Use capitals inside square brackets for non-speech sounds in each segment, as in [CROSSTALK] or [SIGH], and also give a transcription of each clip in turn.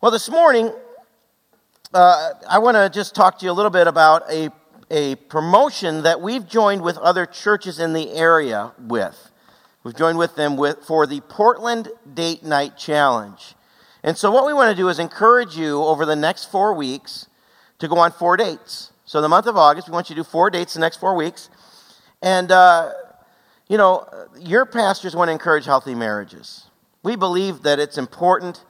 Well, this morning, uh, I want to just talk to you a little bit about a, a promotion that we've joined with other churches in the area with. We've joined with them with, for the Portland Date Night Challenge. And so, what we want to do is encourage you over the next four weeks to go on four dates. So, the month of August, we want you to do four dates the next four weeks. And, uh, you know, your pastors want to encourage healthy marriages. We believe that it's important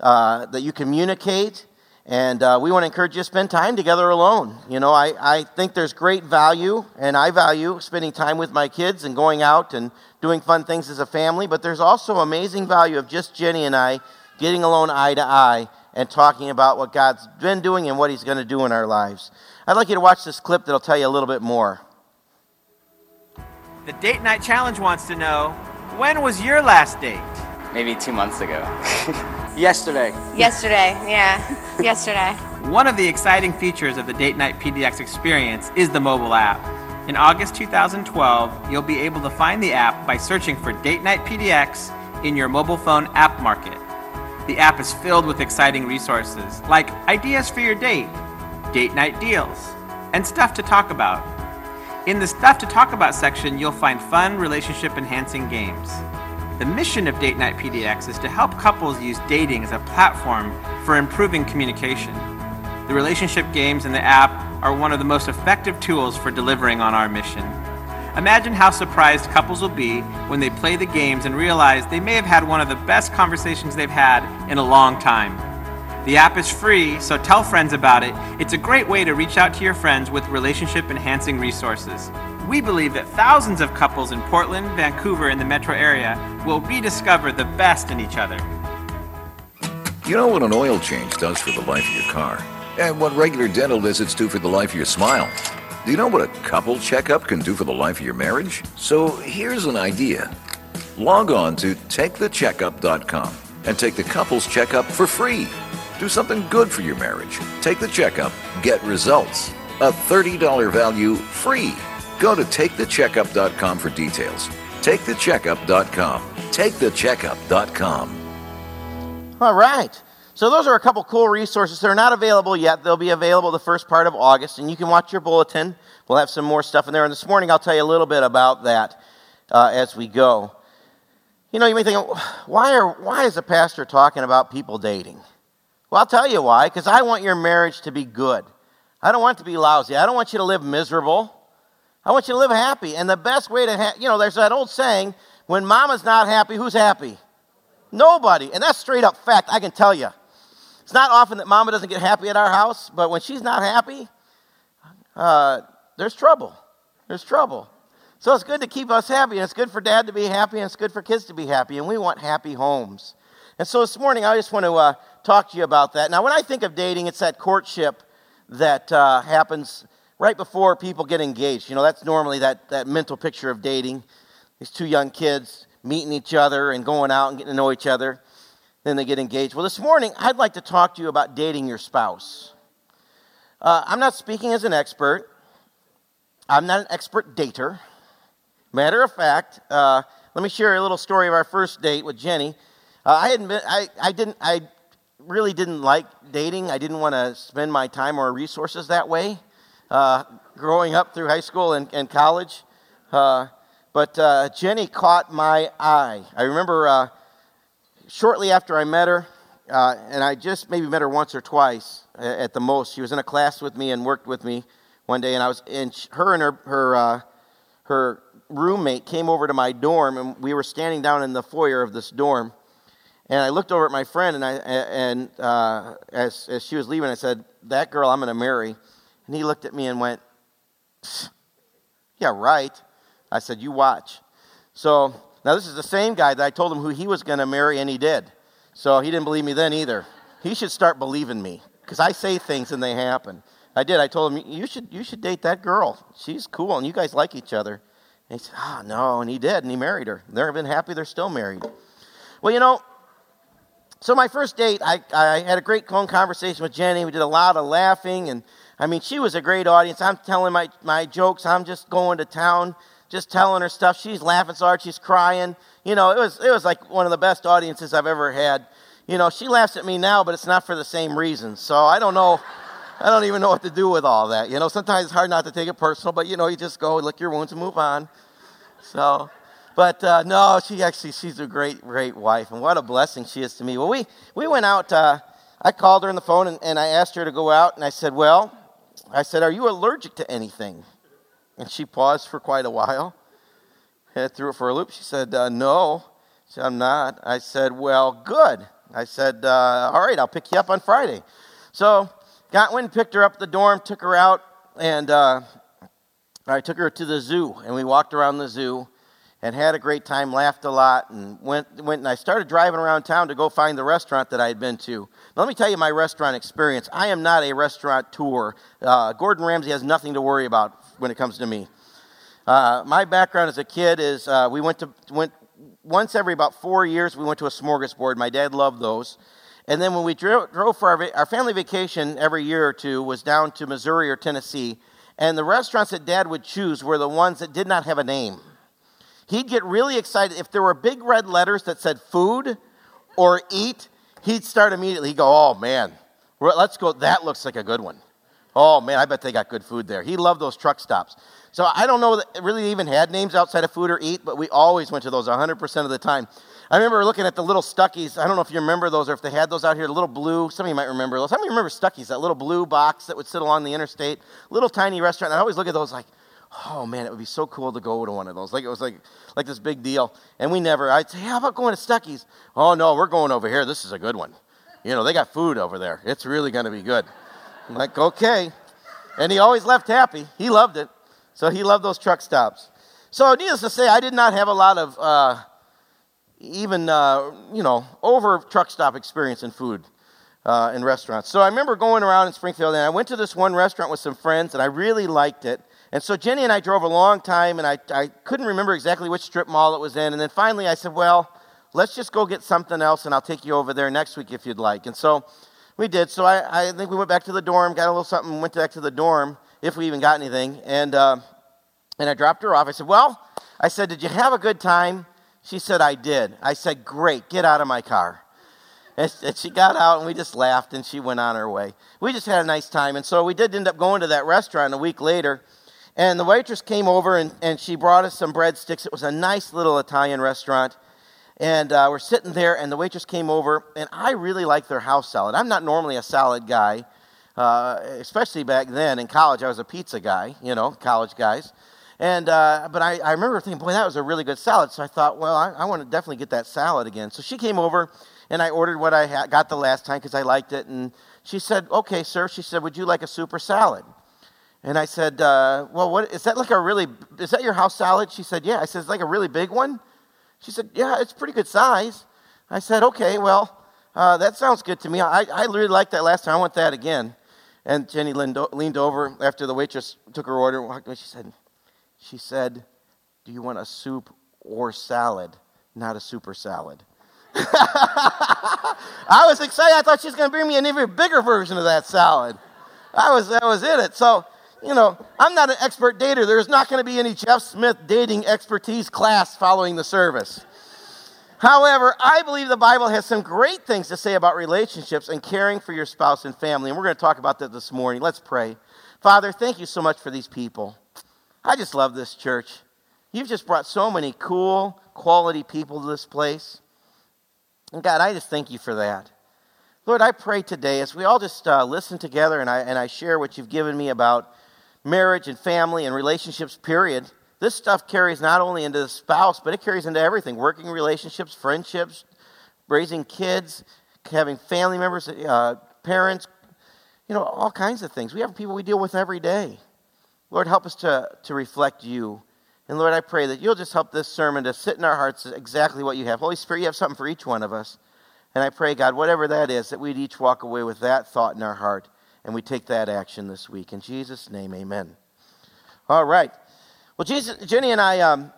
uh, that you communicate, and uh, we want to encourage you to spend time together alone. You know, I, I think there's great value, and I value spending time with my kids and going out and doing fun things as a family, but there's also amazing value of just Jenny and I getting alone eye to eye and talking about what God's been doing and what He's going to do in our lives. I'd like you to watch this clip that'll tell you a little bit more. The Date Night Challenge wants to know when was your last date? Maybe two months ago. [LAUGHS] Yesterday. Yesterday, yeah, yesterday. One of the exciting features of the Date Night PDX experience is the mobile app. In August 2012, you'll be able to find the app by searching for Date Night PDX in your mobile phone app market. The app is filled with exciting resources like ideas for your date, date night deals, and stuff to talk about. In the Stuff to Talk About section, you'll find fun relationship enhancing games. The mission of Date Night PDX is to help couples use dating as a platform for improving communication. The relationship games in the app are one of the most effective tools for delivering on our mission. Imagine how surprised couples will be when they play the games and realize they may have had one of the best conversations they've had in a long time. The app is free, so tell friends about it. It's a great way to reach out to your friends with relationship enhancing resources. We believe that thousands of couples in Portland, Vancouver, and the metro area will rediscover the best in each other. You know what an oil change does for the life of your car? And what regular dental visits do for the life of your smile? Do you know what a couple checkup can do for the life of your marriage? So here's an idea. Log on to takethecheckup.com and take the couples checkup for free. Do something good for your marriage. Take the checkup, get results. A $30 value free. Go to takethecheckup.com for details. Takethecheckup.com. Takethecheckup.com. All right. So those are a couple cool resources. They're not available yet. They'll be available the first part of August, and you can watch your bulletin. We'll have some more stuff in there. And this morning, I'll tell you a little bit about that uh, as we go. You know, you may think, why, are, why is a pastor talking about people dating? Well, I'll tell you why. Because I want your marriage to be good. I don't want it to be lousy. I don't want you to live miserable. I want you to live happy. And the best way to, ha- you know, there's that old saying, when mama's not happy, who's happy? Nobody. And that's straight up fact, I can tell you. It's not often that mama doesn't get happy at our house, but when she's not happy, uh, there's trouble. There's trouble. So it's good to keep us happy, and it's good for dad to be happy, and it's good for kids to be happy, and we want happy homes. And so this morning, I just want to uh, talk to you about that. Now, when I think of dating, it's that courtship that uh, happens right before people get engaged. You know, that's normally that, that mental picture of dating. These two young kids meeting each other and going out and getting to know each other then they get engaged. Well, this morning, I'd like to talk to you about dating your spouse. Uh, I'm not speaking as an expert, I'm not an expert dater. Matter of fact, uh, let me share a little story of our first date with Jenny. Uh, I, hadn't—I—I didn't, I really didn't like dating. I didn't want to spend my time or resources that way uh, growing up through high school and, and college. Uh, but uh, Jenny caught my eye. I remember shortly after I met her, uh, and I just maybe met her once or twice at the most. She was in a class with me and worked with me one day, and I was, and her and her her uh, her roommate came over to my dorm, and we were standing down in the foyer of this dorm. And I looked over at my friend, and I and uh, as as she was leaving, I said, "That girl, I'm going to marry." And he looked at me and went, "Yeah, right." I said, "You watch." So now, this is the same guy that I told him who he was going to marry, and he did. So he didn't believe me then either. He should start believing me because I say things and they happen. I did. I told him, you should, you should date that girl. She's cool, and you guys like each other. And he said, oh, no. And he did, and he married her. They've been happy they're still married. Well, you know, so my first date, I, I had a great phone conversation with Jenny. We did a lot of laughing, and I mean, she was a great audience. I'm telling my, my jokes. I'm just going to town just telling her stuff. She's laughing so hard, she's crying. You know, it was, it was like one of the best audiences I've ever had. you know, she laughs at me now, but it's not for the same reason. So I don't know. I don't even know what to do with all that. You know, sometimes it's hard not to take it personal, but you know, you just go lick your wounds and move on. So, but uh, no, she actually she's a great, great wife, and what a blessing she is to me. Well, we we went out. Uh, I called her on the phone and, and I asked her to go out, and I said, "Well, I said, are you allergic to anything?" And she paused for quite a while. I threw it for a loop. She said, uh, "No." She said, "I'm not." I said, "Well, good." I said, uh, "All right, I'll pick you up on Friday." So got went picked her up the dorm, took her out, and uh, I took her to the zoo, and we walked around the zoo and had a great time, laughed a lot, and went, went and I started driving around town to go find the restaurant that I had been to. Now, let me tell you my restaurant experience. I am not a restaurateur. Uh, Gordon Ramsay has nothing to worry about when it comes to me. Uh, my background as a kid is uh, we went to went once every about four years. We went to a smorgasbord. My dad loved those. And then when we drove, drove for our, our family vacation every year or two was down to Missouri or Tennessee, and the restaurants that Dad would choose were the ones that did not have a name. He'd get really excited if there were big red letters that said food or eat. He'd start immediately. He'd go, "Oh man, let's go. That looks like a good one. Oh man, I bet they got good food there." He loved those truck stops. So I don't know that really even had names outside of food or eat, but we always went to those 100% of the time. I remember looking at the little Stuckey's. I don't know if you remember those or if they had those out here, the little blue. Some of you might remember those. Some of you remember Stuckey's, that little blue box that would sit along the interstate, little tiny restaurant. I always look at those like, oh man, it would be so cool to go to one of those. Like it was like like this big deal. And we never. I'd say, how about going to Stuckey's? Oh no, we're going over here. This is a good one. You know, they got food over there. It's really going to be good. I'm like, okay. And he always left happy. He loved it. So he loved those truck stops. So, needless to say, I did not have a lot of uh, even, uh, you know, over truck stop experience in food uh, in restaurants. So I remember going around in Springfield, and I went to this one restaurant with some friends, and I really liked it. And so Jenny and I drove a long time, and I, I couldn't remember exactly which strip mall it was in. And then finally I said, well, let's just go get something else, and I'll take you over there next week if you'd like. And so we did. So I, I think we went back to the dorm, got a little something, went back to the dorm if we even got anything. And, uh, and I dropped her off. I said, Well, I said, Did you have a good time? She said, I did. I said, Great, get out of my car. And she got out and we just laughed and she went on her way. We just had a nice time. And so we did end up going to that restaurant a week later. And the waitress came over and, and she brought us some breadsticks. It was a nice little Italian restaurant. And uh, we're sitting there, and the waitress came over, and I really like their house salad. I'm not normally a salad guy, uh, especially back then in college. I was a pizza guy, you know, college guys. And uh, but I, I remember thinking, boy, that was a really good salad. So I thought, well, I, I want to definitely get that salad again. So she came over, and I ordered what I had, got the last time because I liked it. And she said, okay, sir. She said, would you like a super salad? And I said, uh, well, what is that like a really? Is that your house salad? She said, yeah. I said, it's like a really big one. She said, yeah, it's pretty good size. I said, okay, well, uh, that sounds good to me. I, I really liked that last time. I want that again. And Jenny leaned, leaned over after the waitress took her order. She said, she said, Do you want a soup or salad? Not a super salad. [LAUGHS] I was excited. I thought she was going to bring me an even bigger version of that salad. I was, that was in it. So, you know, I'm not an expert dater. There's not going to be any Jeff Smith dating expertise class following the service. However, I believe the Bible has some great things to say about relationships and caring for your spouse and family. And we're going to talk about that this morning. Let's pray. Father, thank you so much for these people. I just love this church. You've just brought so many cool, quality people to this place. And God, I just thank you for that. Lord, I pray today as we all just uh, listen together and I, and I share what you've given me about marriage and family and relationships, period this stuff carries not only into the spouse, but it carries into everything working relationships, friendships, raising kids, having family members, uh, parents, you know, all kinds of things. We have people we deal with every day. Lord, help us to, to reflect you. And Lord, I pray that you'll just help this sermon to sit in our hearts exactly what you have. Holy Spirit, you have something for each one of us. And I pray, God, whatever that is, that we'd each walk away with that thought in our heart and we take that action this week. In Jesus' name, amen. All right. Well, Jesus, Jenny and I um,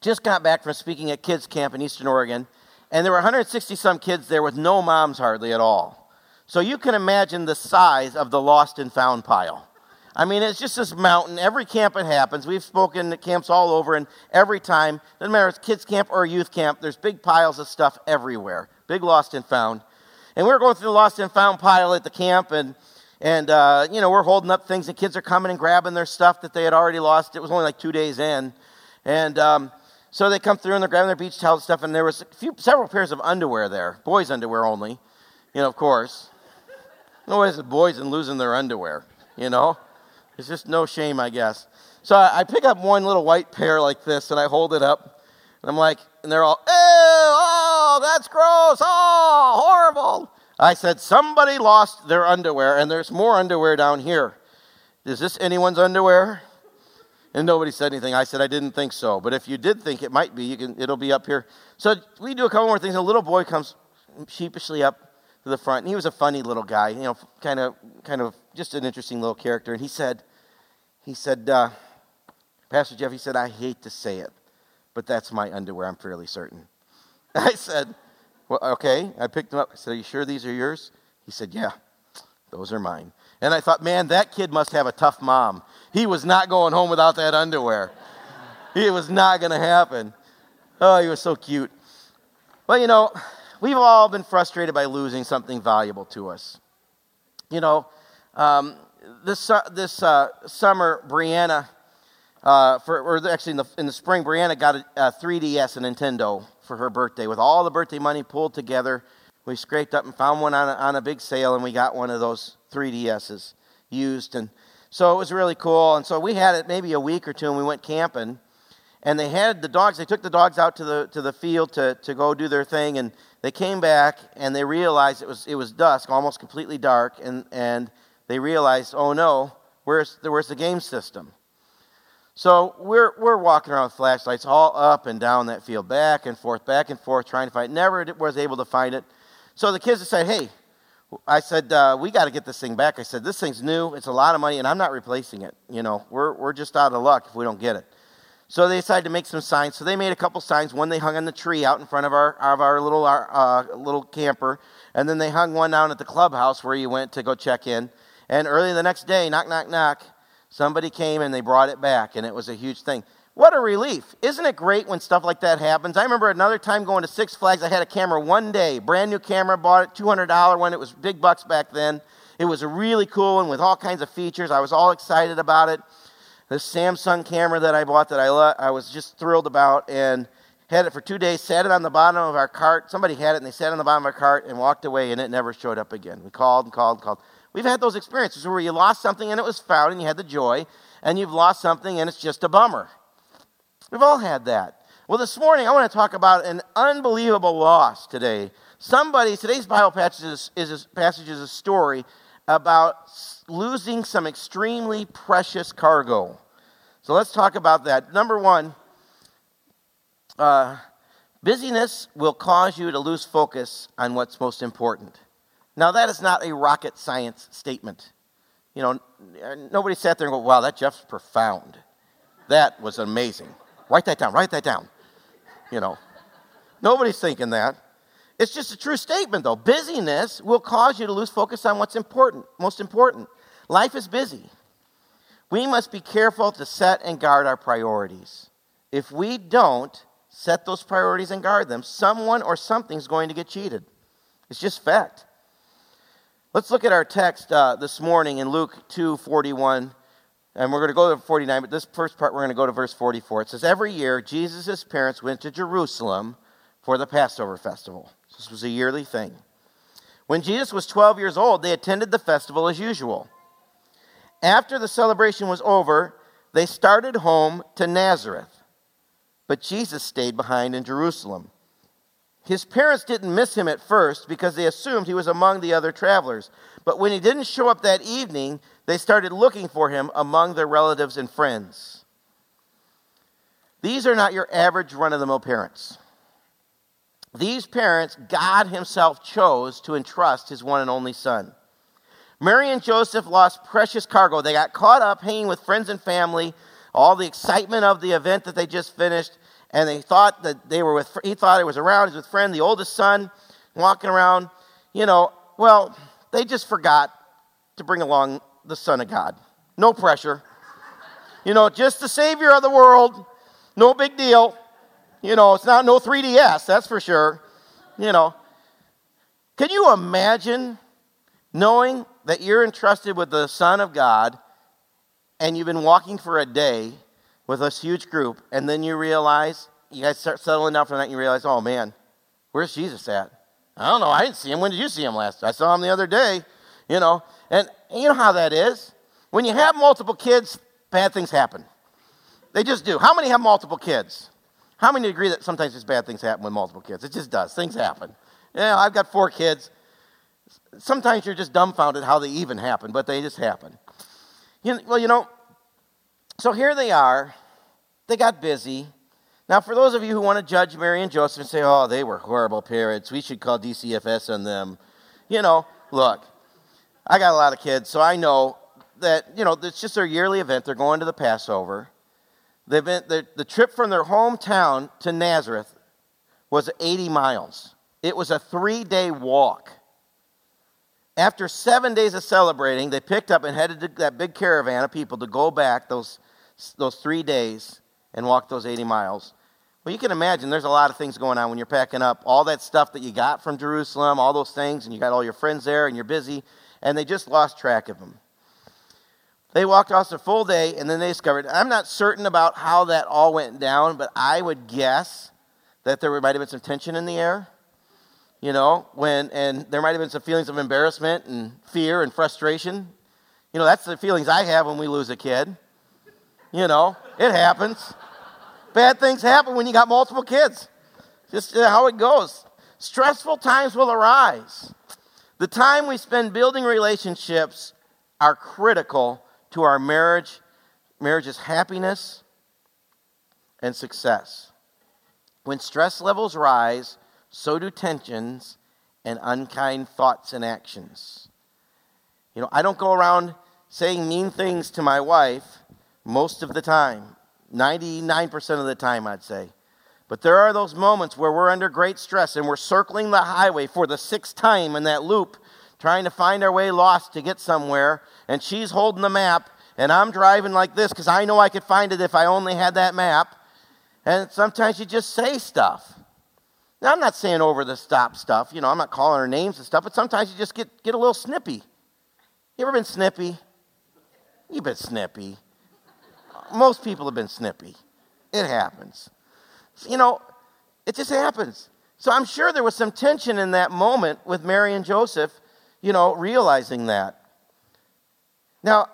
just got back from speaking at kids camp in Eastern Oregon, and there were 160 some kids there with no moms hardly at all. So you can imagine the size of the lost and found pile. I mean, it's just this mountain. Every camp it happens. We've spoken at camps all over, and every time, doesn't matter if it's kids camp or youth camp, there's big piles of stuff everywhere. Big lost and found. And we were going through the lost and found pile at the camp, and, and uh, you know, we're holding up things, and kids are coming and grabbing their stuff that they had already lost. It was only like two days in. And um, so they come through and they're grabbing their beach towels and stuff, and there was few, several pairs of underwear there, boys' underwear only, you know, of course. No ways boys and losing their underwear, you know? It's just no shame, I guess. So I, I pick up one little white pair like this, and I hold it up, and I'm like, and they're all, ew, oh, that's gross, oh, horrible. I said, somebody lost their underwear, and there's more underwear down here. Is this anyone's underwear? And nobody said anything. I said I didn't think so, but if you did think it might be, you can. It'll be up here. So we do a couple more things. A little boy comes sheepishly up to the front, and he was a funny little guy, you know, kind of, kind of, just an interesting little character. And he said, he said, uh, Pastor Jeff, he said, I hate to say it, but that's my underwear. I'm fairly certain. I said, well, okay. I picked them up. I said, Are you sure these are yours? He said, Yeah, those are mine. And I thought, man, that kid must have a tough mom. He was not going home without that underwear. it was not going to happen. Oh, he was so cute. Well, you know, we've all been frustrated by losing something valuable to us. You know, um, this, uh, this uh, summer, Brianna, uh, for, or actually in the, in the spring, Brianna got a, a 3DS, a Nintendo, for her birthday. With all the birthday money pulled together, we scraped up and found one on a, on a big sale, and we got one of those 3DSs used. And so it was really cool. And so we had it maybe a week or two, and we went camping. And they had the dogs, they took the dogs out to the, to the field to, to go do their thing. And they came back, and they realized it was, it was dusk, almost completely dark. And, and they realized, oh no, where's, the, where's the game system? So we're, we're walking around with flashlights all up and down that field, back and forth, back and forth, trying to find it. Never was able to find it. So the kids said, hey, I said, uh, we got to get this thing back. I said, this thing's new. It's a lot of money, and I'm not replacing it. You know, we're, we're just out of luck if we don't get it. So they decided to make some signs. So they made a couple signs. One they hung on the tree out in front of our, of our little, uh, little camper. And then they hung one down at the clubhouse where you went to go check in. And early the next day, knock, knock, knock, somebody came and they brought it back. And it was a huge thing. What a relief. Isn't it great when stuff like that happens? I remember another time going to Six Flags. I had a camera one day, brand new camera, bought it, $200 one. It was big bucks back then. It was a really cool one with all kinds of features. I was all excited about it. The Samsung camera that I bought that I, lo- I was just thrilled about and had it for two days, sat it on the bottom of our cart. Somebody had it and they sat on the bottom of our cart and walked away and it never showed up again. We called and called and called. We've had those experiences where you lost something and it was found and you had the joy, and you've lost something and it's just a bummer. We've all had that. Well, this morning I want to talk about an unbelievable loss today. Somebody, today's Bible passage is, is, passage is a story about losing some extremely precious cargo. So let's talk about that. Number one, uh, busyness will cause you to lose focus on what's most important. Now, that is not a rocket science statement. You know, nobody sat there and go, wow, that Jeff's profound. That was amazing. Write that down, write that down. You know, nobody's thinking that. It's just a true statement, though. Busyness will cause you to lose focus on what's important, most important. Life is busy. We must be careful to set and guard our priorities. If we don't set those priorities and guard them, someone or something's going to get cheated. It's just fact. Let's look at our text uh, this morning in Luke 2 41 and we're going to go to 49, but this first part we're going to go to verse 44. It says, Every year, Jesus' parents went to Jerusalem for the Passover festival. This was a yearly thing. When Jesus was 12 years old, they attended the festival as usual. After the celebration was over, they started home to Nazareth. But Jesus stayed behind in Jerusalem. His parents didn't miss him at first because they assumed he was among the other travelers. But when he didn't show up that evening, they started looking for him among their relatives and friends. These are not your average run of the mill parents. These parents, God Himself chose to entrust His one and only Son. Mary and Joseph lost precious cargo. They got caught up hanging with friends and family, all the excitement of the event that they just finished, and they thought that they were with, he thought it was around, he was with friend, the oldest son, walking around. You know, well, they just forgot to bring along the Son of God. No pressure. You know, just the Savior of the world. No big deal. You know, it's not no 3DS, that's for sure. You know. Can you imagine knowing that you're entrusted with the Son of God and you've been walking for a day with this huge group, and then you realize, you guys start settling down from that, and you realize, oh man, where's Jesus at? I don't know. I didn't see him. When did you see him last? I saw him the other day, you know. And you know how that is. When you have multiple kids, bad things happen. They just do. How many have multiple kids? How many agree that sometimes just bad things happen with multiple kids? It just does. Things happen. Yeah, I've got four kids. Sometimes you're just dumbfounded how they even happen, but they just happen. You, well, you know, so here they are. They got busy. Now, for those of you who want to judge Mary and Joseph and say, oh, they were horrible parents, we should call DCFS on them. You know, look, I got a lot of kids, so I know that, you know, it's just their yearly event. They're going to the Passover. The, event, the, the trip from their hometown to Nazareth was 80 miles. It was a three day walk. After seven days of celebrating, they picked up and headed to that big caravan of people to go back those, those three days and walk those 80 miles. Well, you can imagine there's a lot of things going on when you're packing up all that stuff that you got from Jerusalem, all those things, and you got all your friends there and you're busy, and they just lost track of them. They walked off a full day and then they discovered. I'm not certain about how that all went down, but I would guess that there might have been some tension in the air. You know, when, and there might have been some feelings of embarrassment and fear and frustration. You know, that's the feelings I have when we lose a kid. You know, it happens. Bad things happen when you got multiple kids. Just how it goes. Stressful times will arise. The time we spend building relationships are critical to our marriage, marriage's happiness and success. When stress levels rise, so do tensions and unkind thoughts and actions. You know, I don't go around saying mean things to my wife most of the time. 99% of the time, I'd say. But there are those moments where we're under great stress and we're circling the highway for the sixth time in that loop, trying to find our way lost to get somewhere. And she's holding the map, and I'm driving like this because I know I could find it if I only had that map. And sometimes you just say stuff. Now, I'm not saying over the stop stuff, you know, I'm not calling her names and stuff, but sometimes you just get, get a little snippy. You ever been snippy? You've been snippy most people have been snippy. It happens. You know, it just happens. So I'm sure there was some tension in that moment with Mary and Joseph, you know, realizing that. Now,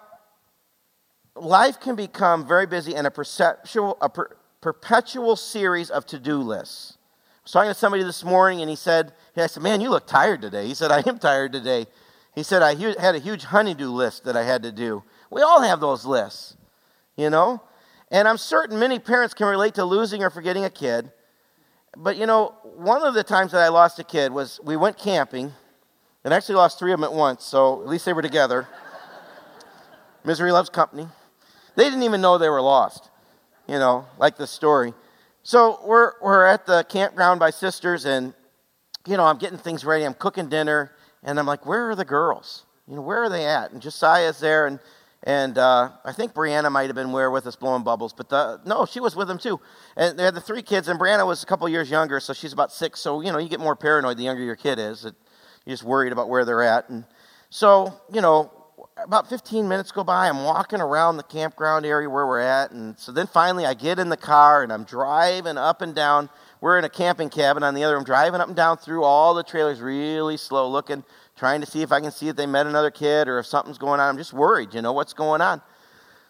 life can become very busy and a, perceptual, a per, perpetual series of to do lists. I was talking to somebody this morning and he said, I said, Man, you look tired today. He said, I am tired today. He said, I had a huge honeydew list that I had to do. We all have those lists you know? And I'm certain many parents can relate to losing or forgetting a kid. But you know, one of the times that I lost a kid was we went camping, and actually lost three of them at once, so at least they were together. [LAUGHS] Misery loves company. They didn't even know they were lost, you know, like the story. So we're, we're at the campground by sisters, and, you know, I'm getting things ready. I'm cooking dinner, and I'm like, where are the girls? You know, where are they at? And Josiah's there, and and uh, I think Brianna might have been there with us blowing bubbles, but the, no, she was with them too. And they had the three kids, and Brianna was a couple years younger, so she's about six. So, you know, you get more paranoid the younger your kid is. It, you're just worried about where they're at. And so, you know, about 15 minutes go by. I'm walking around the campground area where we're at. And so then finally I get in the car and I'm driving up and down. We're in a camping cabin on the other. I'm driving up and down through all the trailers really slow, looking trying to see if I can see if they met another kid or if something's going on. I'm just worried, you know, what's going on.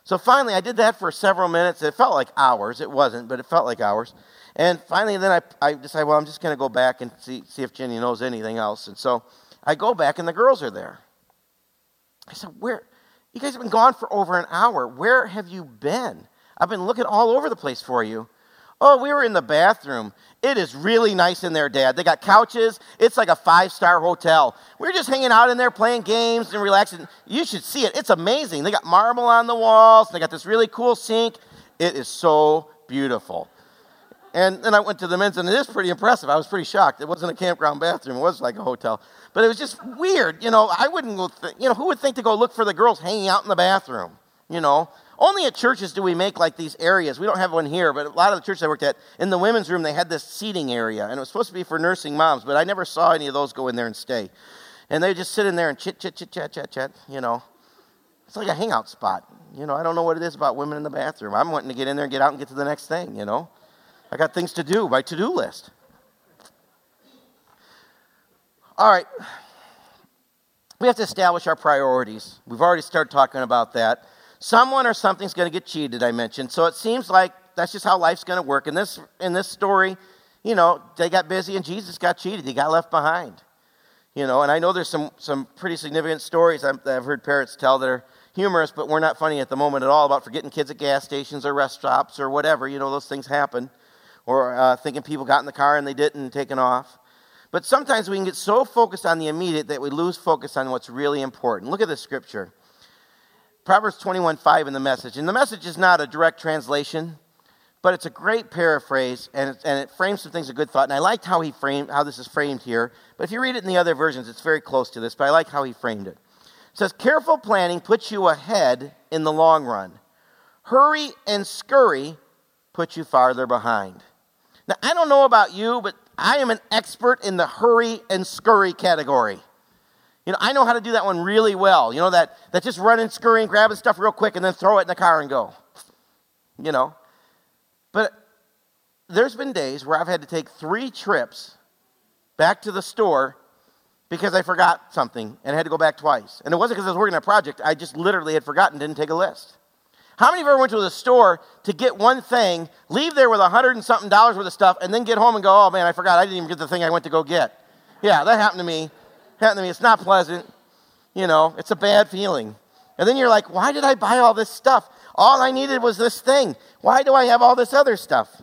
So finally, I did that for several minutes. It felt like hours. It wasn't, but it felt like hours. And finally, then I, I decided, well, I'm just going to go back and see, see if Jenny knows anything else. And so I go back, and the girls are there. I said, Where? You guys have been gone for over an hour. Where have you been? I've been looking all over the place for you. Oh, we were in the bathroom. It is really nice in there, Dad. They got couches. It's like a five star hotel. We are just hanging out in there playing games and relaxing. You should see it. It's amazing. They got marble on the walls. They got this really cool sink. It is so beautiful. And then I went to the men's, and it is pretty impressive. I was pretty shocked. It wasn't a campground bathroom, it was like a hotel. But it was just weird. You know, I wouldn't go, th- you know, who would think to go look for the girls hanging out in the bathroom? You know, Only at churches do we make like these areas. We don't have one here, but a lot of the churches I worked at, in the women's room, they had this seating area, and it was supposed to be for nursing moms, but I never saw any of those go in there and stay. And they just sit in there and chit, chit, chit, chat, chat, chat, you know. It's like a hangout spot. You know, I don't know what it is about women in the bathroom. I'm wanting to get in there and get out and get to the next thing, you know. I got things to do, my to do list. All right. We have to establish our priorities. We've already started talking about that. Someone or something's going to get cheated, I mentioned. So it seems like that's just how life's going to work. In this, in this story, you know, they got busy and Jesus got cheated. He got left behind. You know, and I know there's some, some pretty significant stories I've, I've heard parents tell that are humorous, but we're not funny at the moment at all about forgetting kids at gas stations or rest stops or whatever. You know, those things happen. Or uh, thinking people got in the car and they didn't and taken off. But sometimes we can get so focused on the immediate that we lose focus on what's really important. Look at the scripture. Proverbs 21 5 in the message. And the message is not a direct translation, but it's a great paraphrase and it, and it frames some things of good thought. And I liked how he framed how this is framed here. But if you read it in the other versions, it's very close to this, but I like how he framed it. It says, Careful planning puts you ahead in the long run. Hurry and scurry put you farther behind. Now, I don't know about you, but I am an expert in the hurry and scurry category. You know, I know how to do that one really well. You know, that, that just running, scurrying, grabbing stuff real quick and then throw it in the car and go. You know. But there's been days where I've had to take three trips back to the store because I forgot something and I had to go back twice. And it wasn't because I was working on a project, I just literally had forgotten, didn't take a list. How many of you ever went to the store to get one thing, leave there with a hundred and something dollars worth of stuff, and then get home and go, oh man, I forgot, I didn't even get the thing I went to go get? Yeah, that happened to me. Happened to me. It's not pleasant. You know, it's a bad feeling. And then you're like, why did I buy all this stuff? All I needed was this thing. Why do I have all this other stuff?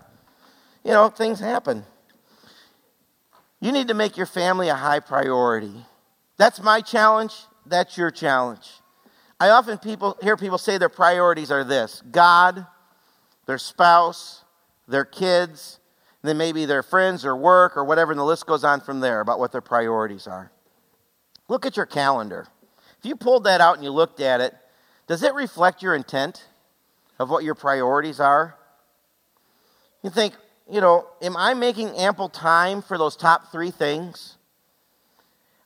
You know, things happen. You need to make your family a high priority. That's my challenge. That's your challenge. I often people, hear people say their priorities are this God, their spouse, their kids, then maybe their friends or work or whatever, and the list goes on from there about what their priorities are. Look at your calendar. If you pulled that out and you looked at it, does it reflect your intent of what your priorities are? You think, you know, am I making ample time for those top three things?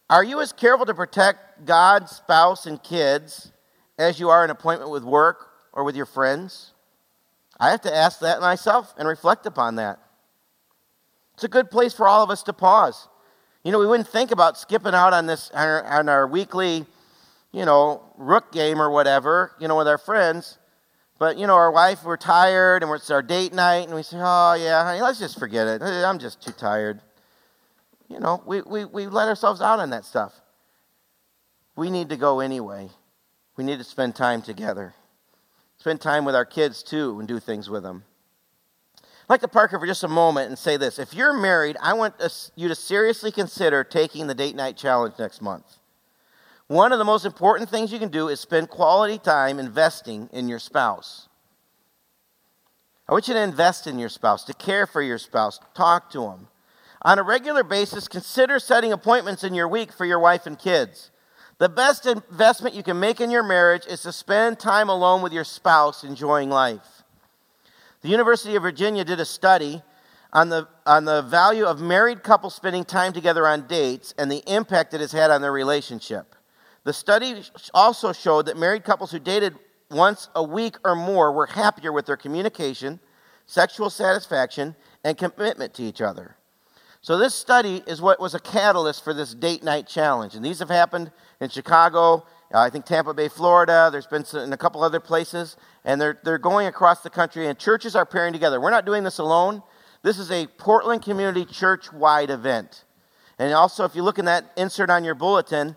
Are you as careful to protect God, spouse, and kids as you are an appointment with work or with your friends? I have to ask that myself and reflect upon that. It's a good place for all of us to pause. You know, we wouldn't think about skipping out on this on our, on our weekly, you know, rook game or whatever, you know, with our friends. But you know, our wife, we're tired, and it's our date night, and we say, "Oh yeah, honey, let's just forget it. Eh, I'm just too tired." You know, we, we, we let ourselves out on that stuff. We need to go anyway. We need to spend time together. Spend time with our kids too and do things with them. Like to park here for just a moment and say this. If you're married, I want you to seriously consider taking the date night challenge next month. One of the most important things you can do is spend quality time investing in your spouse. I want you to invest in your spouse, to care for your spouse, talk to them. On a regular basis, consider setting appointments in your week for your wife and kids. The best investment you can make in your marriage is to spend time alone with your spouse enjoying life. The University of Virginia did a study on the, on the value of married couples spending time together on dates and the impact it has had on their relationship. The study also showed that married couples who dated once a week or more were happier with their communication, sexual satisfaction, and commitment to each other. So, this study is what was a catalyst for this date night challenge. And these have happened in Chicago, I think Tampa Bay, Florida. There's been some, in a couple other places. And they're, they're going across the country, and churches are pairing together. We're not doing this alone. This is a Portland Community Church wide event. And also, if you look in that insert on your bulletin,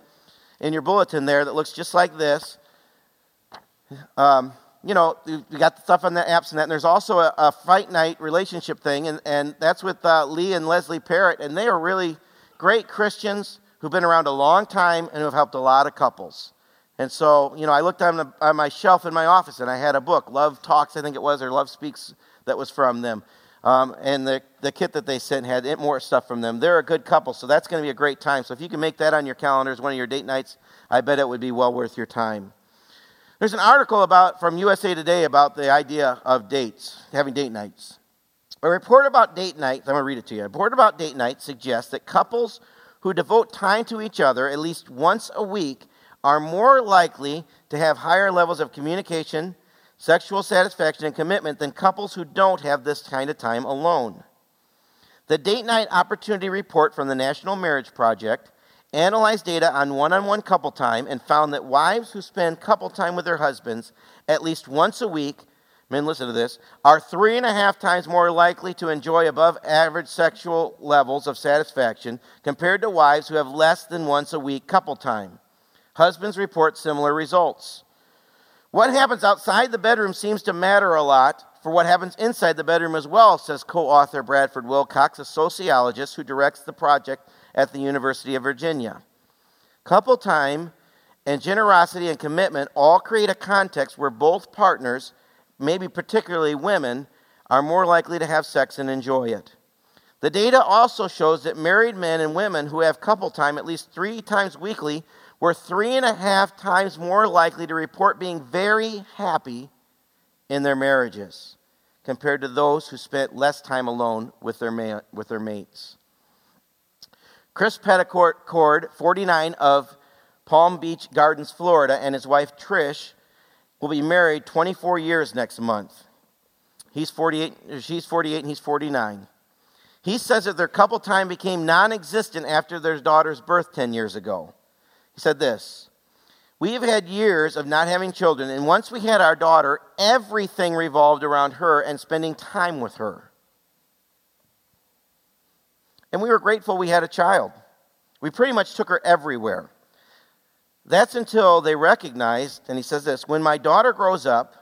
in your bulletin there, that looks just like this. Um, you know, we got the stuff on the apps and that. And there's also a, a fight night relationship thing, and, and that's with uh, Lee and Leslie Parrott, and they are really great Christians who've been around a long time and who have helped a lot of couples. And so, you know, I looked on, the, on my shelf in my office and I had a book, Love Talks, I think it was, or Love Speaks, that was from them. Um, and the, the kit that they sent had more stuff from them. They're a good couple, so that's going to be a great time. So if you can make that on your calendars, one of your date nights, I bet it would be well worth your time. There's an article about from USA Today about the idea of dates, having date nights. A report about date nights, I'm going to read it to you. A report about date nights suggests that couples who devote time to each other at least once a week are more likely to have higher levels of communication, sexual satisfaction, and commitment than couples who don't have this kind of time alone. The Date Night Opportunity Report from the National Marriage Project analyzed data on one on one couple time and found that wives who spend couple time with their husbands at least once a week, men, listen to this, are three and a half times more likely to enjoy above average sexual levels of satisfaction compared to wives who have less than once a week couple time. Husbands report similar results. What happens outside the bedroom seems to matter a lot for what happens inside the bedroom as well, says co author Bradford Wilcox, a sociologist who directs the project at the University of Virginia. Couple time and generosity and commitment all create a context where both partners, maybe particularly women, are more likely to have sex and enjoy it. The data also shows that married men and women who have couple time at least three times weekly were three and a half times more likely to report being very happy in their marriages compared to those who spent less time alone with their, ma- with their mates. Chris Petticord, 49 of Palm Beach Gardens, Florida, and his wife Trish will be married 24 years next month. He's 48, she's 48 and he's 49. He says that their couple time became non existent after their daughter's birth 10 years ago. He said this we have had years of not having children, and once we had our daughter, everything revolved around her and spending time with her. And we were grateful we had a child. We pretty much took her everywhere. That's until they recognized, and he says this when my daughter grows up,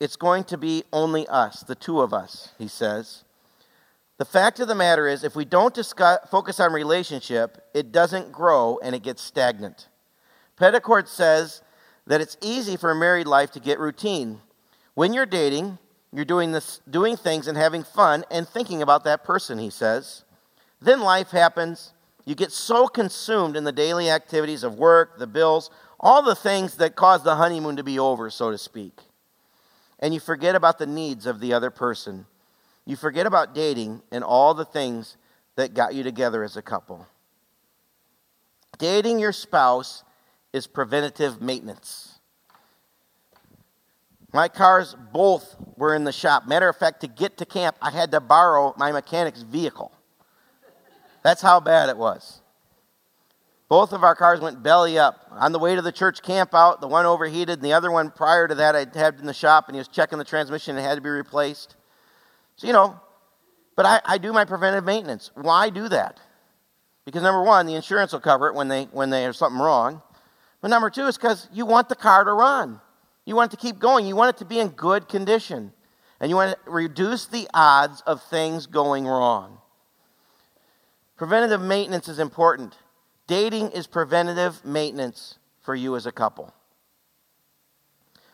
it's going to be only us, the two of us, he says. The fact of the matter is, if we don't discuss, focus on relationship, it doesn't grow and it gets stagnant. Petticord says that it's easy for a married life to get routine. When you're dating, you're doing, this, doing things and having fun and thinking about that person, he says. Then life happens. You get so consumed in the daily activities of work, the bills, all the things that cause the honeymoon to be over, so to speak. And you forget about the needs of the other person. You forget about dating and all the things that got you together as a couple. Dating your spouse is preventative maintenance. My cars both were in the shop. Matter of fact, to get to camp, I had to borrow my mechanic's vehicle. That's how bad it was. Both of our cars went belly up. On the way to the church camp out, the one overheated, and the other one prior to that I had in the shop, and he was checking the transmission and it had to be replaced. So, you know, but I, I do my preventive maintenance. Why do that? Because number one, the insurance will cover it when they when there's something wrong. But number two is because you want the car to run. You want it to keep going. You want it to be in good condition. And you want to reduce the odds of things going wrong. Preventative maintenance is important. Dating is preventative maintenance for you as a couple.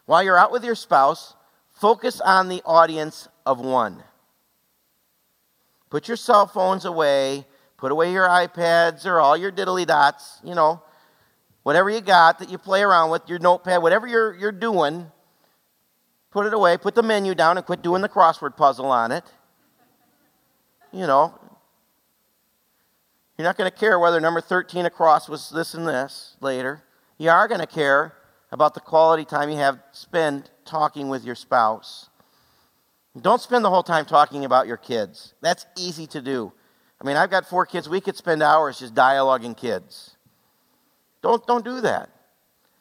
While you're out with your spouse, focus on the audience of one. Put your cell phones away, put away your iPads or all your diddly dots, you know, whatever you got that you play around with, your notepad, whatever you're, you're doing, put it away, put the menu down, and quit doing the crossword puzzle on it. You know, you're not going to care whether number 13 across was this and this later. You are going to care about the quality time you have spent talking with your spouse. Don't spend the whole time talking about your kids. That's easy to do. I mean, I've got four kids. We could spend hours just dialoguing kids. Don't, don't do that.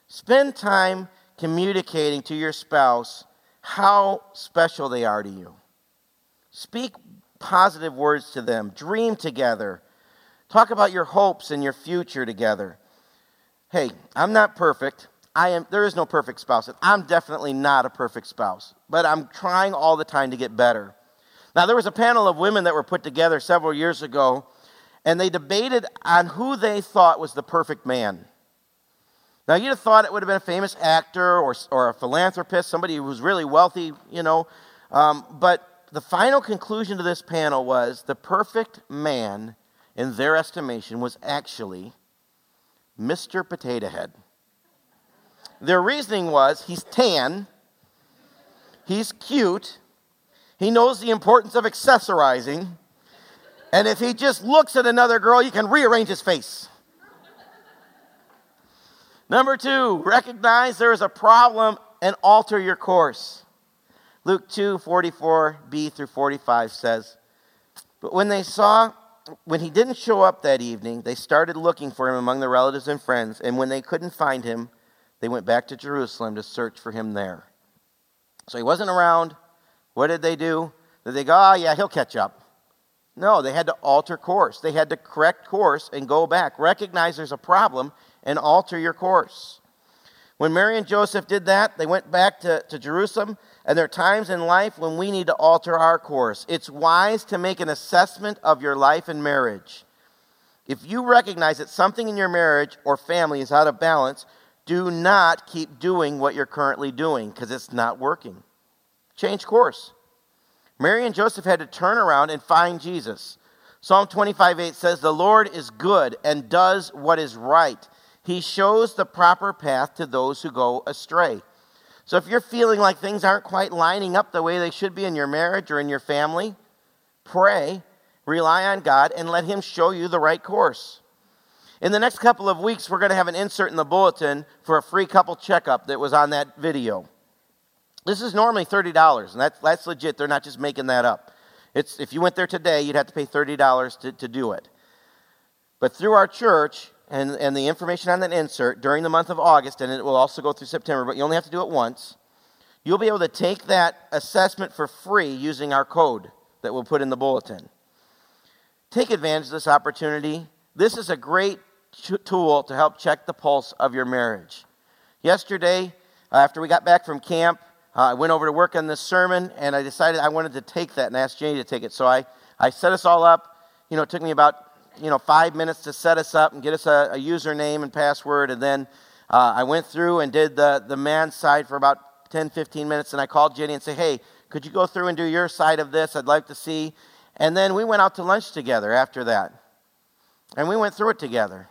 Spend time communicating to your spouse how special they are to you. Speak positive words to them. Dream together. Talk about your hopes and your future together. Hey, I'm not perfect. I am there is no perfect spouse. I'm definitely not a perfect spouse, but I'm trying all the time to get better. Now there was a panel of women that were put together several years ago and they debated on who they thought was the perfect man. Now, you'd have thought it would have been a famous actor or, or a philanthropist, somebody who was really wealthy, you know. Um, but the final conclusion to this panel was the perfect man, in their estimation, was actually Mr. Potato Head. Their reasoning was he's tan, he's cute, he knows the importance of accessorizing, and if he just looks at another girl, you can rearrange his face. Number two, recognize there is a problem and alter your course. Luke 2 44b through 45 says, But when they saw, when he didn't show up that evening, they started looking for him among the relatives and friends, and when they couldn't find him, they went back to Jerusalem to search for him there. So he wasn't around. What did they do? Did they go, oh, ah, yeah, he'll catch up? No, they had to alter course. They had to correct course and go back. Recognize there's a problem and alter your course. When Mary and Joseph did that, they went back to, to Jerusalem, and there are times in life when we need to alter our course. It's wise to make an assessment of your life and marriage. If you recognize that something in your marriage or family is out of balance, do not keep doing what you're currently doing because it's not working. Change course. Mary and Joseph had to turn around and find Jesus. Psalm 25 8 says, The Lord is good and does what is right. He shows the proper path to those who go astray. So if you're feeling like things aren't quite lining up the way they should be in your marriage or in your family, pray, rely on God, and let Him show you the right course. In the next couple of weeks, we're going to have an insert in the bulletin for a free couple checkup that was on that video. This is normally $30, and that's, that's legit. They're not just making that up. It's, if you went there today, you'd have to pay $30 to, to do it. But through our church and, and the information on that insert during the month of August, and it will also go through September, but you only have to do it once, you'll be able to take that assessment for free using our code that we'll put in the bulletin. Take advantage of this opportunity. This is a great tool to help check the pulse of your marriage. Yesterday, after we got back from camp, uh, I went over to work on this sermon, and I decided I wanted to take that and ask Janie to take it. So I, I set us all up. You know, it took me about you know five minutes to set us up and get us a, a username and password, and then uh, I went through and did the the man's side for about 10, 15 minutes, and I called Jenny and said, "Hey, could you go through and do your side of this? I'd like to see." And then we went out to lunch together after that, and we went through it together.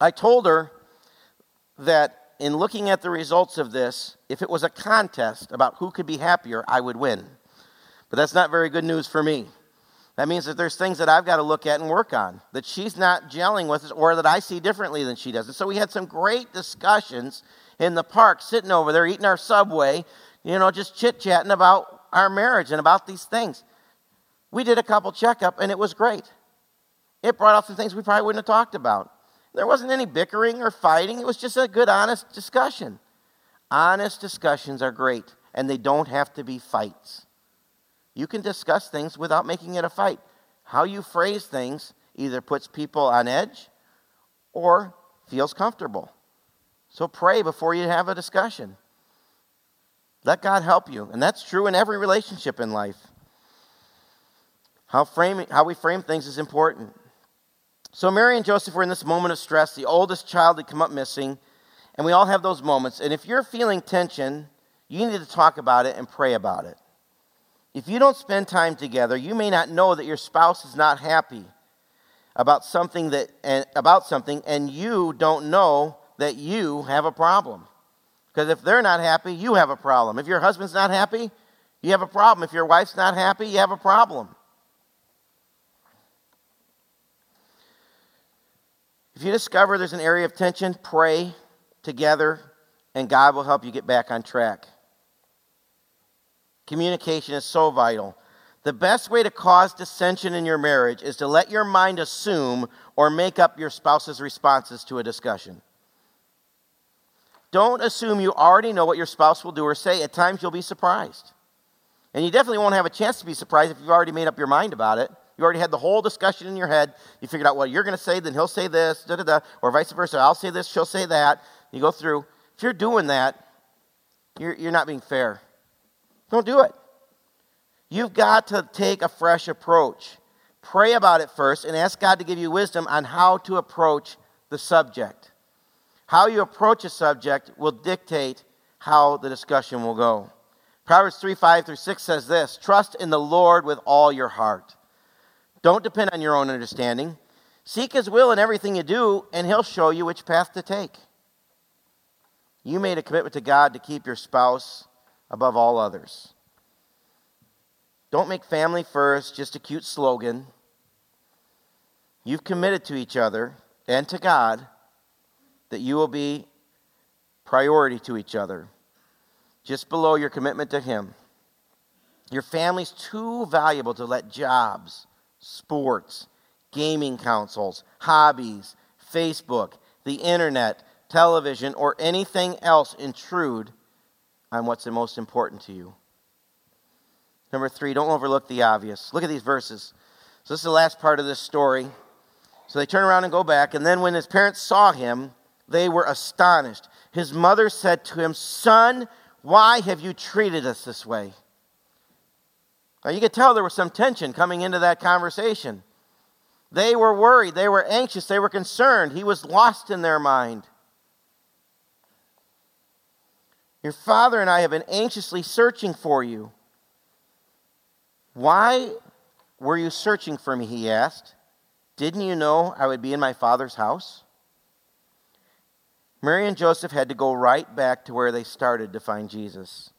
I told her that in looking at the results of this, if it was a contest about who could be happier, I would win. But that's not very good news for me. That means that there's things that I've got to look at and work on that she's not gelling with, or that I see differently than she does. And so we had some great discussions in the park, sitting over there eating our subway, you know, just chit chatting about our marriage and about these things. We did a couple checkup, and it was great. It brought out some things we probably wouldn't have talked about. There wasn't any bickering or fighting. It was just a good, honest discussion. Honest discussions are great, and they don't have to be fights. You can discuss things without making it a fight. How you phrase things either puts people on edge or feels comfortable. So pray before you have a discussion. Let God help you. And that's true in every relationship in life. How, frame, how we frame things is important. So Mary and Joseph were in this moment of stress. The oldest child had come up missing, and we all have those moments. And if you're feeling tension, you need to talk about it and pray about it. If you don't spend time together, you may not know that your spouse is not happy about something that and about something and you don't know that you have a problem. Because if they're not happy, you have a problem. If your husband's not happy, you have a problem. If your wife's not happy, you have a problem. If you discover there's an area of tension, pray together, and God will help you get back on track. Communication is so vital. The best way to cause dissension in your marriage is to let your mind assume or make up your spouse's responses to a discussion. Don't assume you already know what your spouse will do or say. At times, you'll be surprised. And you definitely won't have a chance to be surprised if you've already made up your mind about it. You already had the whole discussion in your head. You figured out what you're going to say, then he'll say this, da da da, or vice versa. I'll say this, she'll say that. You go through. If you're doing that, you're, you're not being fair. Don't do it. You've got to take a fresh approach. Pray about it first and ask God to give you wisdom on how to approach the subject. How you approach a subject will dictate how the discussion will go. Proverbs 3 5 through 6 says this Trust in the Lord with all your heart don't depend on your own understanding. Seek His will in everything you do, and He'll show you which path to take. You made a commitment to God to keep your spouse above all others. Don't make family first just a cute slogan. You've committed to each other and to God that you will be priority to each other, just below your commitment to Him. Your family's too valuable to let jobs, sports, gaming consoles, hobbies, Facebook, the internet, television, or anything else intrude on what's the most important to you. Number three, don't overlook the obvious. Look at these verses. So, this is the last part of this story. So, they turn around and go back. And then, when his parents saw him, they were astonished. His mother said to him, Son, why have you treated us this way? Now, you could tell there was some tension coming into that conversation. They were worried, they were anxious, they were concerned. He was lost in their mind. Your father and I have been anxiously searching for you. Why were you searching for me? He asked. Didn't you know I would be in my father's house? Mary and Joseph had to go right back to where they started to find Jesus.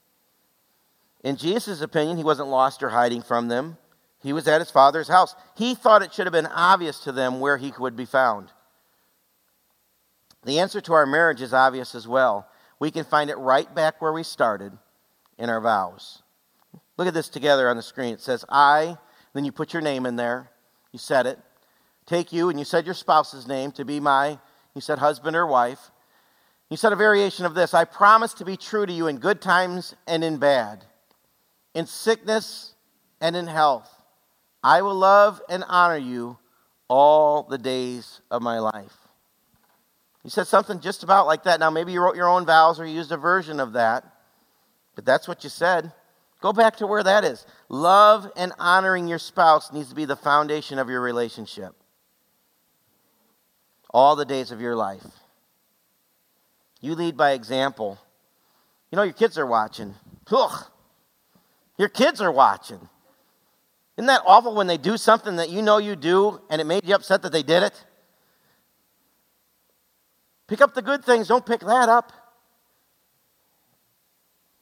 In Jesus' opinion, he wasn't lost or hiding from them. He was at his father's house. He thought it should have been obvious to them where he would be found. The answer to our marriage is obvious as well. We can find it right back where we started in our vows. Look at this together on the screen. It says, I, then you put your name in there. You said it. Take you, and you said your spouse's name to be my, you said husband or wife. You said a variation of this I promise to be true to you in good times and in bad, in sickness and in health. I will love and honor you all the days of my life. You said something just about like that. Now, maybe you wrote your own vows or you used a version of that, but that's what you said. Go back to where that is. Love and honoring your spouse needs to be the foundation of your relationship all the days of your life. You lead by example. You know, your kids are watching. Ugh. Your kids are watching. Isn't that awful when they do something that you know you do and it made you upset that they did it? Pick up the good things, don't pick that up.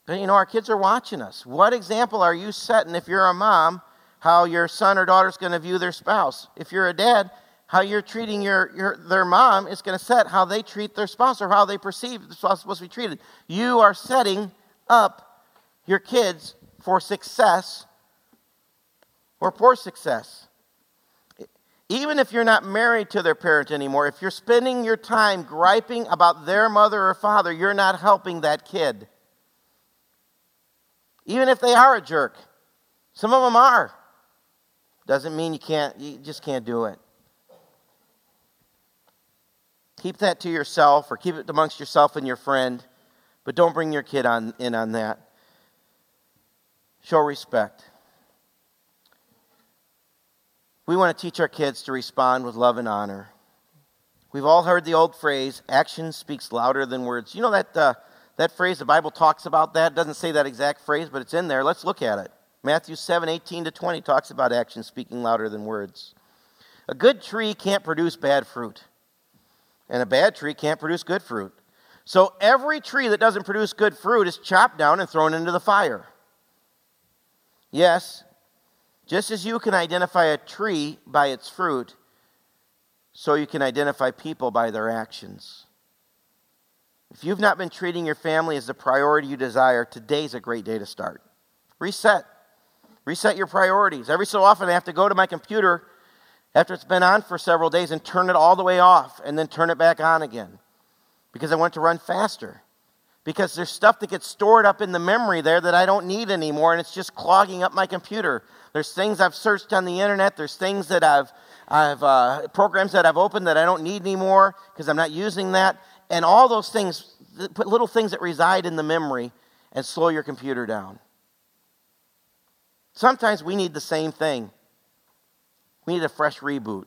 But you know, our kids are watching us. What example are you setting if you're a mom, how your son or daughter's going to view their spouse? If you're a dad, how you're treating your, your, their mom is going to set how they treat their spouse or how they perceive the spouse supposed to be treated. You are setting up your kids for success or poor success. Even if you're not married to their parent anymore, if you're spending your time griping about their mother or father, you're not helping that kid. Even if they are a jerk. Some of them are. Doesn't mean you can't, you just can't do it. Keep that to yourself or keep it amongst yourself and your friend, but don't bring your kid on, in on that. Show respect. We want to teach our kids to respond with love and honor. We've all heard the old phrase, action speaks louder than words. You know that, uh, that phrase, the Bible talks about that. It doesn't say that exact phrase, but it's in there. Let's look at it. Matthew 7 18 to 20 talks about action speaking louder than words. A good tree can't produce bad fruit and a bad tree can't produce good fruit. So every tree that doesn't produce good fruit is chopped down and thrown into the fire. Yes, just as you can identify a tree by its fruit, so you can identify people by their actions. If you've not been treating your family as the priority you desire, today's a great day to start. Reset. Reset your priorities. Every so often, I have to go to my computer after it's been on for several days and turn it all the way off and then turn it back on again because I want to run faster. Because there's stuff that gets stored up in the memory there that I don't need anymore and it's just clogging up my computer. There's things I've searched on the internet, there's things that I've, I've uh, programs that I've opened that I don't need anymore because I'm not using that. And all those things, put little things that reside in the memory and slow your computer down. Sometimes we need the same thing. We need a fresh reboot.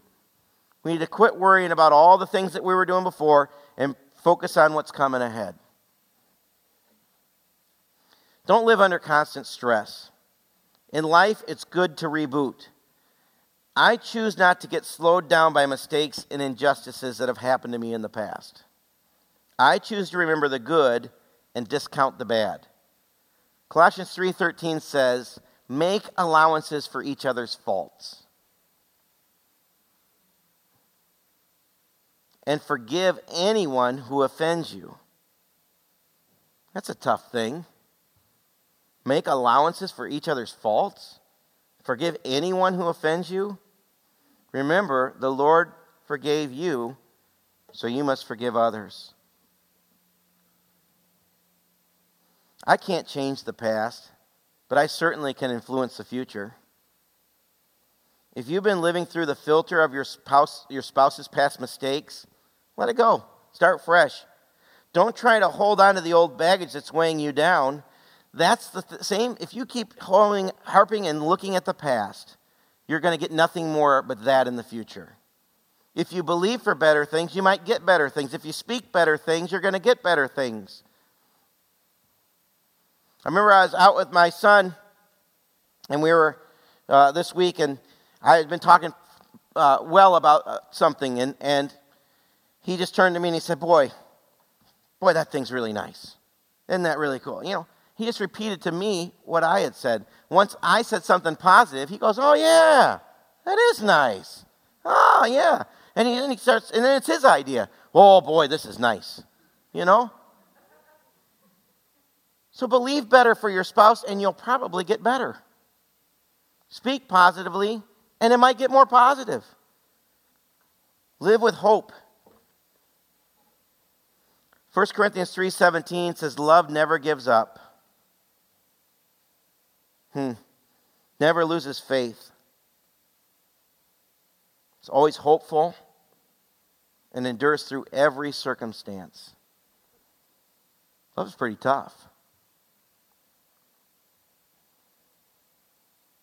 We need to quit worrying about all the things that we were doing before and focus on what's coming ahead. Don't live under constant stress. In life, it's good to reboot. I choose not to get slowed down by mistakes and injustices that have happened to me in the past. I choose to remember the good and discount the bad. Colossians 3:13 says, "Make allowances for each other's faults." And forgive anyone who offends you. That's a tough thing. Make allowances for each other's faults. Forgive anyone who offends you. Remember, the Lord forgave you, so you must forgive others. I can't change the past, but I certainly can influence the future. If you've been living through the filter of your, spouse, your spouse's past mistakes, let it go. Start fresh. Don't try to hold on to the old baggage that's weighing you down. That's the th- same. If you keep holding, harping and looking at the past, you're going to get nothing more but that in the future. If you believe for better things, you might get better things. If you speak better things, you're going to get better things. I remember I was out with my son, and we were uh, this week, and I had been talking uh, well about uh, something, and, and he just turned to me and he said, Boy, boy, that thing's really nice. Isn't that really cool? You know, he just repeated to me what I had said. Once I said something positive, he goes, Oh, yeah, that is nice. Oh, yeah. And he, and he starts, and then it's his idea. Oh, boy, this is nice. You know? So believe better for your spouse, and you'll probably get better. Speak positively, and it might get more positive. Live with hope. 1 Corinthians 3:17 says love never gives up. Hmm. Never loses faith. It's always hopeful and endures through every circumstance. Love's pretty tough.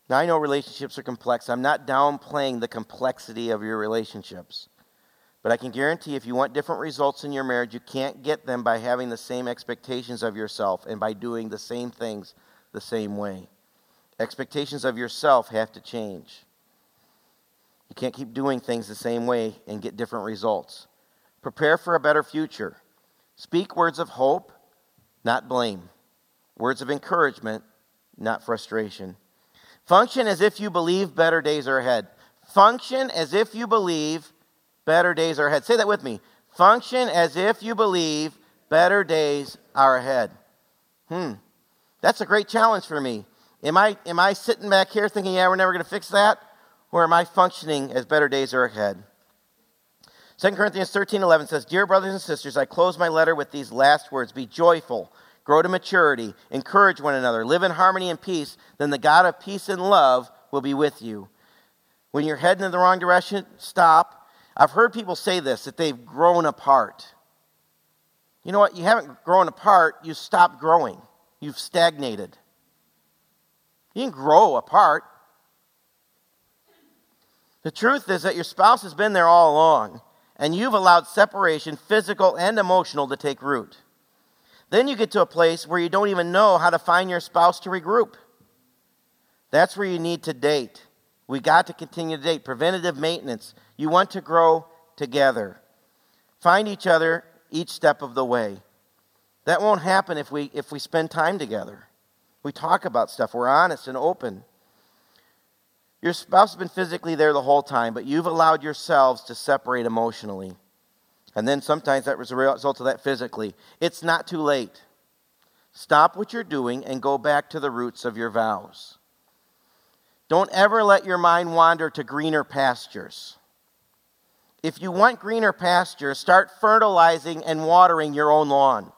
Now, I know relationships are complex. I'm not downplaying the complexity of your relationships. But I can guarantee if you want different results in your marriage, you can't get them by having the same expectations of yourself and by doing the same things the same way. Expectations of yourself have to change. You can't keep doing things the same way and get different results. Prepare for a better future. Speak words of hope, not blame. Words of encouragement, not frustration. Function as if you believe better days are ahead. Function as if you believe better days are ahead. Say that with me. Function as if you believe better days are ahead. Hmm. That's a great challenge for me. Am I, am I sitting back here thinking, yeah, we're never going to fix that? Or am I functioning as better days are ahead? 2 Corinthians 13 11 says, Dear brothers and sisters, I close my letter with these last words Be joyful grow to maturity, encourage one another, live in harmony and peace, then the God of peace and love will be with you. When you're heading in the wrong direction, stop. I've heard people say this that they've grown apart. You know what? You haven't grown apart, you stopped growing. You've stagnated. You didn't grow apart. The truth is that your spouse has been there all along, and you've allowed separation, physical and emotional, to take root. Then you get to a place where you don't even know how to find your spouse to regroup. That's where you need to date. We got to continue to date. Preventative maintenance. You want to grow together. Find each other each step of the way. That won't happen if we if we spend time together. We talk about stuff. We're honest and open. Your spouse has been physically there the whole time, but you've allowed yourselves to separate emotionally. And then sometimes that was a result of that physically. It's not too late. Stop what you're doing and go back to the roots of your vows. Don't ever let your mind wander to greener pastures. If you want greener pastures, start fertilizing and watering your own lawn.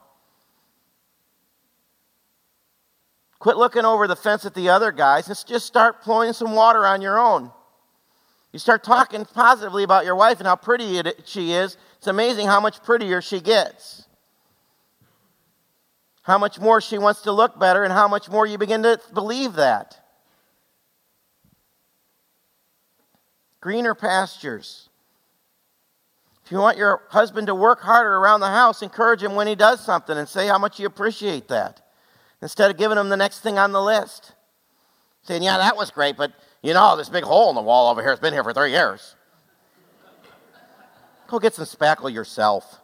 Quit looking over the fence at the other guys and just start pouring some water on your own. You start talking positively about your wife and how pretty she is. It's amazing how much prettier she gets. How much more she wants to look better, and how much more you begin to believe that. Greener pastures. If you want your husband to work harder around the house, encourage him when he does something and say how much you appreciate that. Instead of giving them the next thing on the list. Saying, yeah, that was great, but you know, this big hole in the wall over here has been here for three years. Go get some spackle yourself.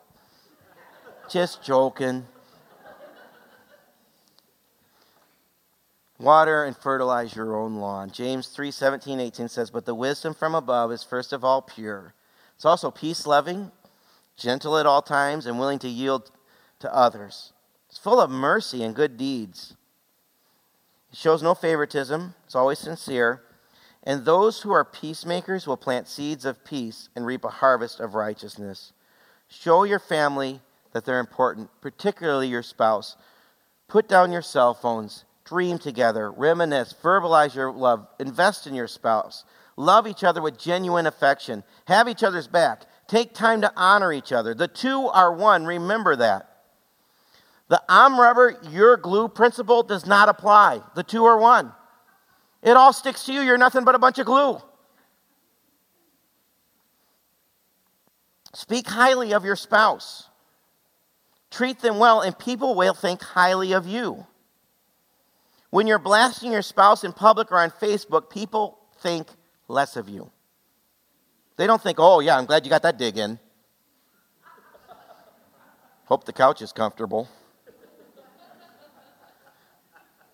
Just joking. Water and fertilize your own lawn. James 3 17, 18 says, But the wisdom from above is first of all pure. It's also peace loving, gentle at all times, and willing to yield to others. Full of mercy and good deeds. It shows no favoritism, it's always sincere. And those who are peacemakers will plant seeds of peace and reap a harvest of righteousness. Show your family that they're important, particularly your spouse. Put down your cell phones, dream together, reminisce, verbalize your love, invest in your spouse. Love each other with genuine affection. Have each other's back. Take time to honor each other. The two are one. Remember that. The I'm rubber, your glue principle does not apply. The two are one. It all sticks to you. You're nothing but a bunch of glue. Speak highly of your spouse. Treat them well, and people will think highly of you. When you're blasting your spouse in public or on Facebook, people think less of you. They don't think, oh, yeah, I'm glad you got that dig in. Hope the couch is comfortable.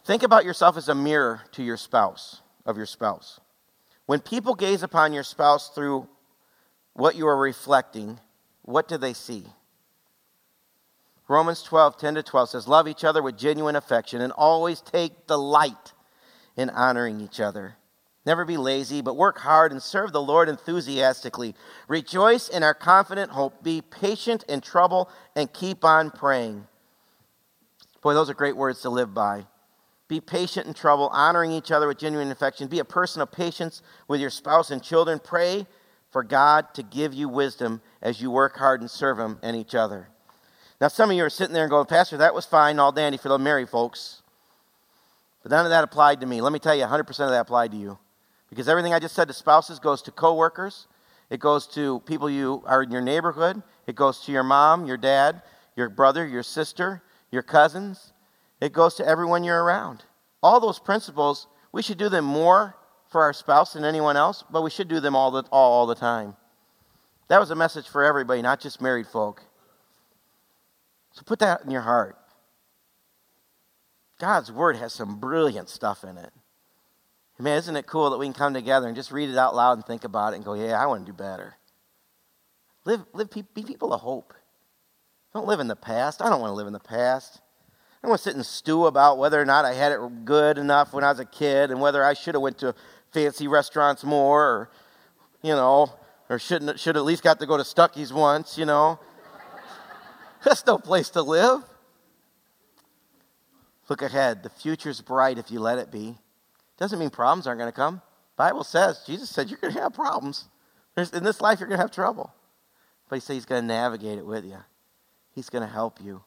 Think about yourself as a mirror to your spouse, of your spouse. When people gaze upon your spouse through what you are reflecting, what do they see? Romans 12, 10 to 12 says, Love each other with genuine affection and always take delight in honoring each other. Never be lazy, but work hard and serve the Lord enthusiastically. Rejoice in our confident hope. Be patient in trouble and keep on praying. Boy, those are great words to live by. Be patient in trouble, honoring each other with genuine affection. Be a person of patience with your spouse and children. Pray for God to give you wisdom as you work hard and serve Him and each other. Now, some of you are sitting there and going, Pastor, that was fine, all dandy for the married folks. But none of that applied to me. Let me tell you, 100% of that applied to you. Because everything I just said to spouses goes to coworkers, it goes to people you are in your neighborhood, it goes to your mom, your dad, your brother, your sister, your cousins, it goes to everyone you're around. All those principles, we should do them more for our spouse than anyone else, but we should do them all the, all, all the time. That was a message for everybody, not just married folk. So put that in your heart. God's Word has some brilliant stuff in it. Man, isn't it cool that we can come together and just read it out loud and think about it and go, yeah, I want to do better. Live, live, be people of hope. Don't live in the past. I don't want to live in the past. I want to sit and stew about whether or not I had it good enough when I was a kid and whether I should have went to fancy restaurants more or, you know, or shouldn't should at least got to go to Stuckey's once, you know. [LAUGHS] That's no place to live. Look ahead. The future's bright if you let it be. Doesn't mean problems aren't going to come. Bible says, Jesus said, you're going to have problems. There's, in this life, you're going to have trouble. But he said he's going to navigate it with you. He's going to help you.